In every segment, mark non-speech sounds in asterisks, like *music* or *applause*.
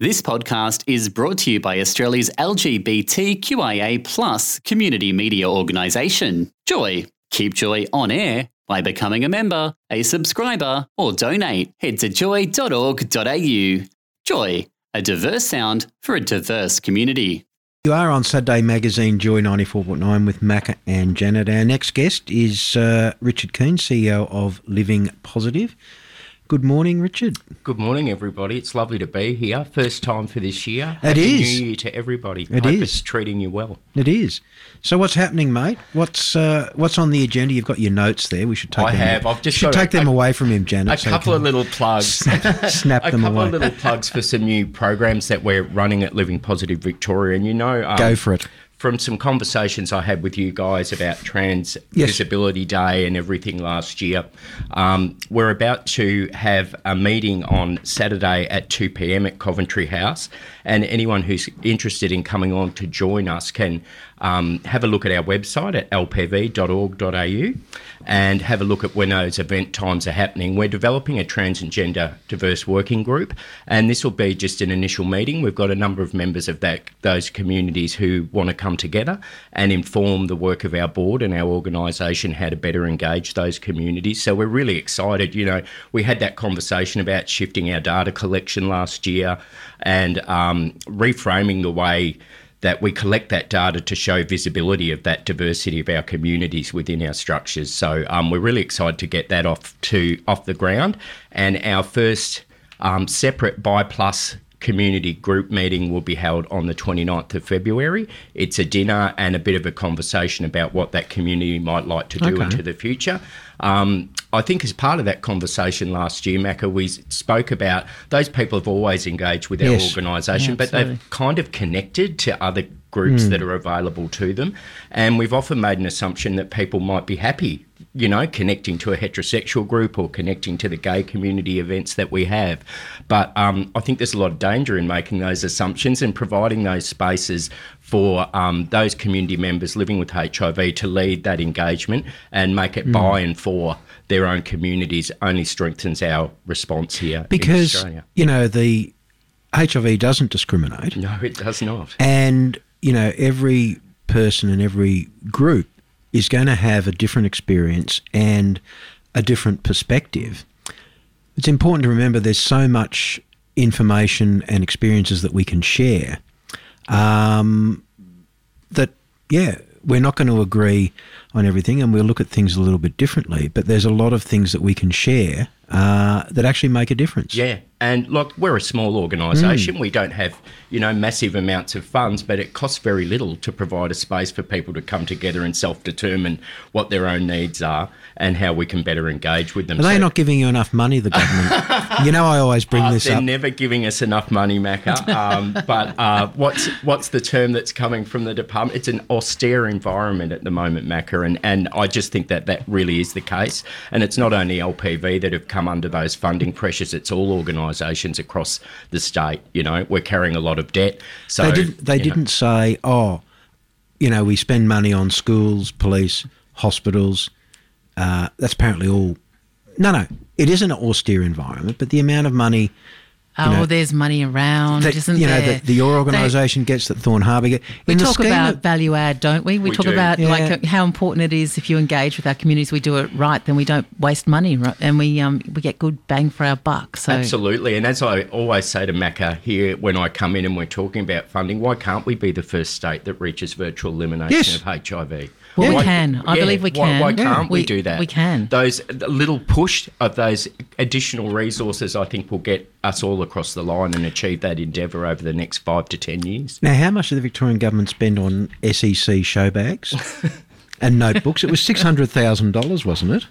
This podcast is brought to you by Australia's LGBTQIA plus community media organisation, Joy. Keep Joy on air by becoming a member, a subscriber, or donate. Head to joy.org.au. Joy, a diverse sound for a diverse community. You are on Saturday Magazine Joy 94.9 with Macca and Janet. Our next guest is uh, Richard Keane, CEO of Living Positive. Good morning, Richard. Good morning, everybody. It's lovely to be here. First time for this year. It Happy is. New Year to everybody. It Hope is. it's treating you well. It is. So, what's happening, mate? What's uh, what's on the agenda? You've got your notes there. We should take I them. have. I've just should got a- take them away from him, Janet. A so couple of little plugs. *laughs* *laughs* snap a them away. A couple of little plugs for some new programs that we're running at Living Positive Victoria. And you know, um, Go for it. From some conversations I had with you guys about Trans Yes. Visibility Day and everything last year, um, we're about to have a meeting on Saturday at 2 p.m. at Coventry House. And anyone who's interested in coming on to join us can um, have a look at our website at lpv.org.au and have a look at when those event times are happening. We're developing a trans and gender diverse working group, and this will be just an initial meeting. We've got a number of members of that those communities who want to come together and inform the work of our board and our organisation how to better engage those communities. So we're really excited. You know, we had that conversation about shifting our data collection last year and um, reframing the way that we collect that data to show visibility of that diversity of our communities within our structures. So um, we're really excited to get that off to off the ground. And our first um, separate Bi Plus community group meeting will be held on the 29th of February. It's a dinner and a bit of a conversation about what that community might like to do Okay. into the future. Um, I think as part of that conversation last year, Macca, we spoke about those people have always engaged with our Yes. organisation, but they've kind of connected to other groups that are available to them. And we've often made an assumption that people might be happy, you know, connecting to a heterosexual group or connecting to the gay community events that we have. But um, I think there's a lot of danger in making those assumptions and providing those spaces for um, those community members living with HIV to lead that engagement and make it by and for their own communities only strengthens our response here in because you know the HIV doesn't discriminate, No, it does not. and you know every person and every group is going to have a different experience and a different perspective. It's important to remember there's so much information and experiences that we can share um, that, yeah, we're not going to agree on everything and we'll look at things a little bit differently, but there's a lot of things that we can share uh, that actually make a difference. Yeah, and look, we're a small organisation. We don't have, you know, massive amounts of funds, but it costs very little to provide a space for people to come together and self-determine what their own needs are and how we can better engage with them. Are they So- not giving you enough money, the government? *laughs* you know, I always bring Uh, this they're up. never giving us enough money, Macca. Um, *laughs* but uh, what's what's the term that's coming from the department? It's an austere environment at the moment, Macca, and and I just think that that really is the case. And it's not only LPV that have come under those funding pressures; it's all organisations across the state. You know, we're carrying a lot of debt. So they didn't, they didn't say, oh, you know, we spend money on schools, police, hospitals. Uh, that's apparently all. No, no, it is an austere environment, but the amount of money Oh, know, there's money around, that isn't you know there? that the, your organisation gets that Thorn Harbour get. we in talk about of- value add, don't we? We, We talk do. about Yeah. like how important it is if you engage with our communities, we do it right, then we don't waste money, right? and we um we get good bang for our buck. So Absolutely. And as I always say to Macca here when I come in and we're talking about funding, why can't we be the first state that reaches virtual elimination Yes. of HIV? Well, we can. I believe we can. Why, Yeah. can't we, We- do that? we can. Those little push of those additional resources, I think, will get us all across the line and achieve that endeavour over the next five to ten years. Now, how much did the Victorian government spend on SEC show bags *laughs* and notebooks? It was six hundred thousand dollars, wasn't it?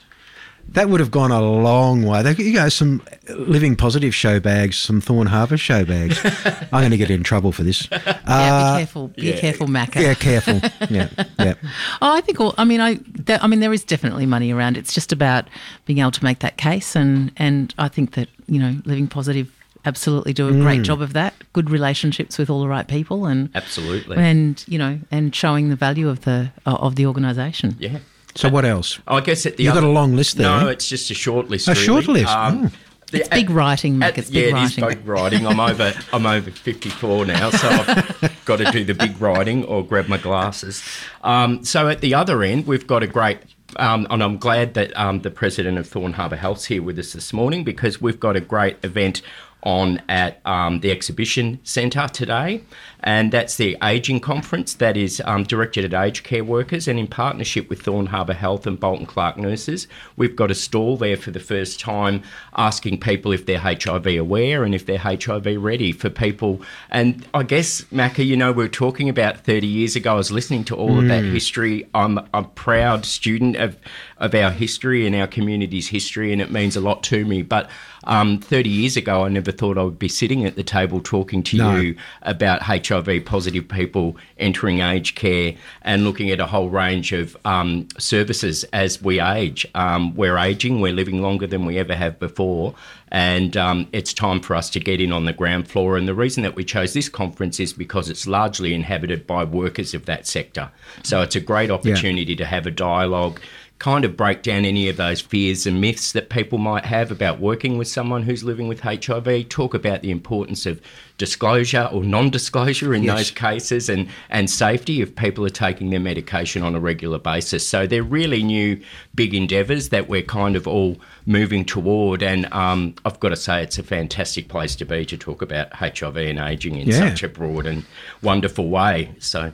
That would have gone a long way. They, you know, some living positive show bags, some Thorn Harbour show bags. *laughs* I'm going to get in trouble for this. yeah, Uh, be careful, be yeah. careful, Macca. yeah, careful. *laughs* Yeah, yeah. Oh, I think. All, I mean, I. There, I mean, there is definitely money around. It's just about being able to make that case, and and I think that you know, living positive absolutely do a great job of that. Good relationships with all the right people, and Absolutely. and you know, and showing the value of the of the organisation. Yeah. So what else? I guess at the You've got a long list there, No, eh? it's just a short list. A really. short list, Um, oh. It's big writing, Mick. At- It's yeah, big it is big writing. I'm over. *laughs* I'm over 54 now, so I've got to do the big writing or grab my glasses. Um, so at the other end, we've got a great. Um, and I'm glad that um, the president of Thorn Harbour Health's here with us this morning because we've got a great event on at um, the exhibition centre today, and that's the ageing conference that is um, directed at aged care workers and in partnership with Thorn Harbour Health and Bolton Clarke Nurses. We've got a stall there for the first time asking people if they're HIV aware and if they're HIV ready for people. And I guess, Macca, you know, we were talking about 30 years ago, I was listening to all of that history. I'm a proud student of, of our history and our community's history, and it means a lot to me. But um, 30 years ago, I never thought I would be sitting at the table talking to No. you about HIV positive people entering aged care and looking at a whole range of um, services as we age. Um, we're aging, we're living longer than we ever have before, and um, it's time for us to get in on the ground floor. And the reason that we chose this conference is because it's largely inhabited by workers of that sector. So it's a great opportunity to have a dialogue kind of break down any of those fears and myths that people might have about working with someone who's living with HIV, talk about the importance of disclosure or non disclosure in Yes. those cases and, and safety if people are taking their medication on a regular basis. So they're really new big endeavours that we're kind of all moving toward. And um, I've got to say, it's a fantastic place to be to talk about HIV and ageing in Yeah. such a broad and wonderful way. So.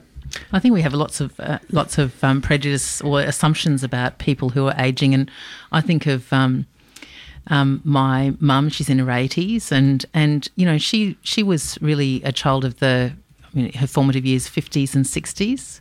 I think we have lots of uh, lots of um, prejudice or assumptions about people who are aging, and I think of um, um, my mum. She's in her eighties, and and you know she she was really a child of the I mean, her formative years, fifties and sixties,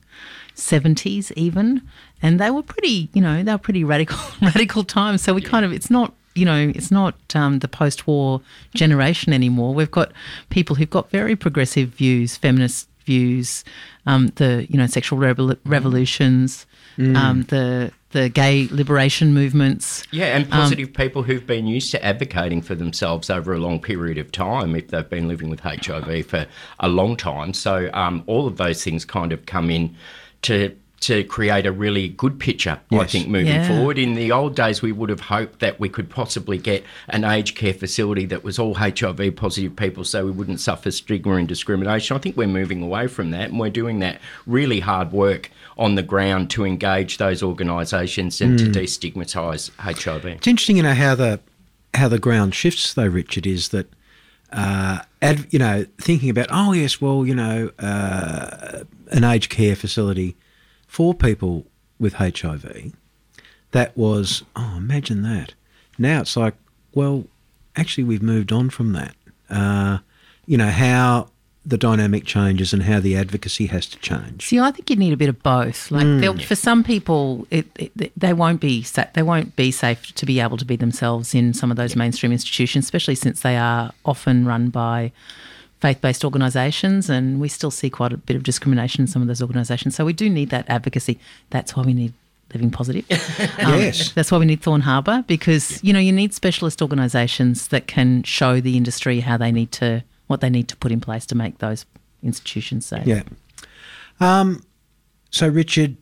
seventies even, and they were pretty you know they were pretty radical *laughs* radical times. So we kind of it's not you know, it's not um, the post war generation anymore. We've got people who've got very progressive views, feminist views, um, the, you know, sexual revol- revolutions, um, the, the gay liberation movements. Yeah, and positive people who've been used to advocating for themselves over a long period of time if they've been living with HIV for a long time. So um, all of those things kind of come in to to create a really good picture, I think, moving Yeah. forward. In the old days, we would have hoped that we could possibly get an aged care facility that was all HIV positive people so we wouldn't suffer stigma and discrimination. I think we're moving away from that and we're doing that really hard work on the ground to engage those organisations and to destigmatise HIV. It's interesting, you know, how the how the ground shifts, though, Richard, is that, uh, ad, you know, thinking about, oh yes, well, you know, uh, an aged care facility for people with HIV. That was, oh, imagine that. Now it's like, well, actually, we've moved on from that. Uh, you know how the dynamic changes and how the advocacy has to change. See, I think you need a bit of both. Like they'll for some people, it, it, they won't be sa- they won't be safe to be able to be themselves in some of those mainstream institutions, especially since they are often run by faith-based organisations, and we still see quite a bit of discrimination in some of those organisations. So we do need that advocacy. That's why we need Living Positive. *laughs* Um, Yes. That's why we need Thorn Harbour because you know you need specialist organisations that can show the industry how they need to what they need to put in place to make those institutions safe. Yeah. Um, so, Richard,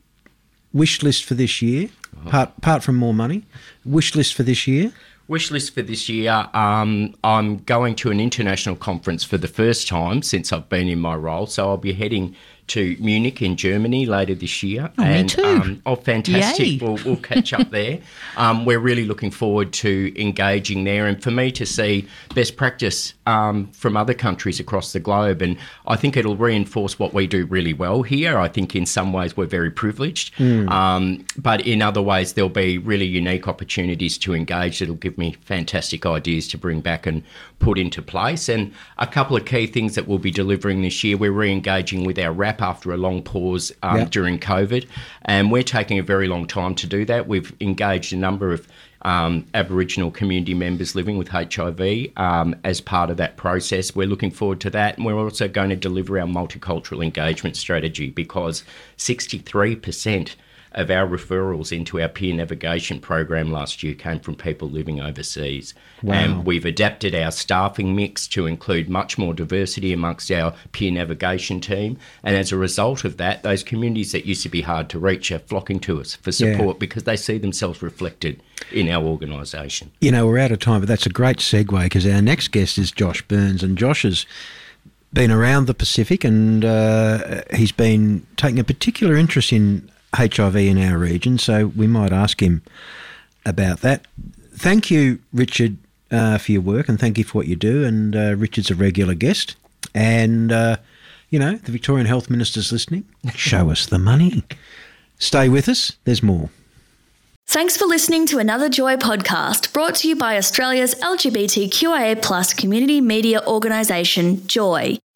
wish list for this year, apart, apart from more money, wish list for this year. Wish list for this year. Um, I'm going to an international conference for the first time since I've been in my role. So I'll be heading to Munich in Germany later this year. Oh, me and, too. Um, oh, fantastic. We'll, we'll catch up there. *laughs* Um, we're really looking forward to engaging there and for me to see best practice um, from other countries across the globe. And I think it'll reinforce what we do really well here. I think in some ways we're very privileged, um, but in other ways there'll be really unique opportunities to engage. It'll give me fantastic ideas to bring back and put into place. And a couple of key things that we'll be delivering this year, we're re-engaging with our RAP after a long pause um, Yeah. during COVID, and we're taking a very long time to do that. We've engaged a number of um, Aboriginal community members living with HIV um, as part of that process. We're looking forward to that, and we're also going to deliver our multicultural engagement strategy because 63% of our referrals into our peer navigation program last year came from people living overseas. Wow. And we've adapted our staffing mix to include much more diversity amongst our peer navigation team. And as a result of that, those communities that used to be hard to reach are flocking to us for Yeah. support because they see themselves reflected in our organisation. You know, we're out of time, but that's a great segue because our next guest is Josh Burns, and Josh has been around the Pacific and uh, he's been taking a particular interest in HIV in our region. So we might ask him about that. Thank you, Richard, uh, for your work, and thank you for what you do. And uh, Richard's a regular guest, and uh, you know the Victorian Health Minister's listening. Show us the money. Stay with us. There's more. Thanks for listening to another Joy podcast brought to you by Australia's LGBTQIA plus community media organisation, Joy.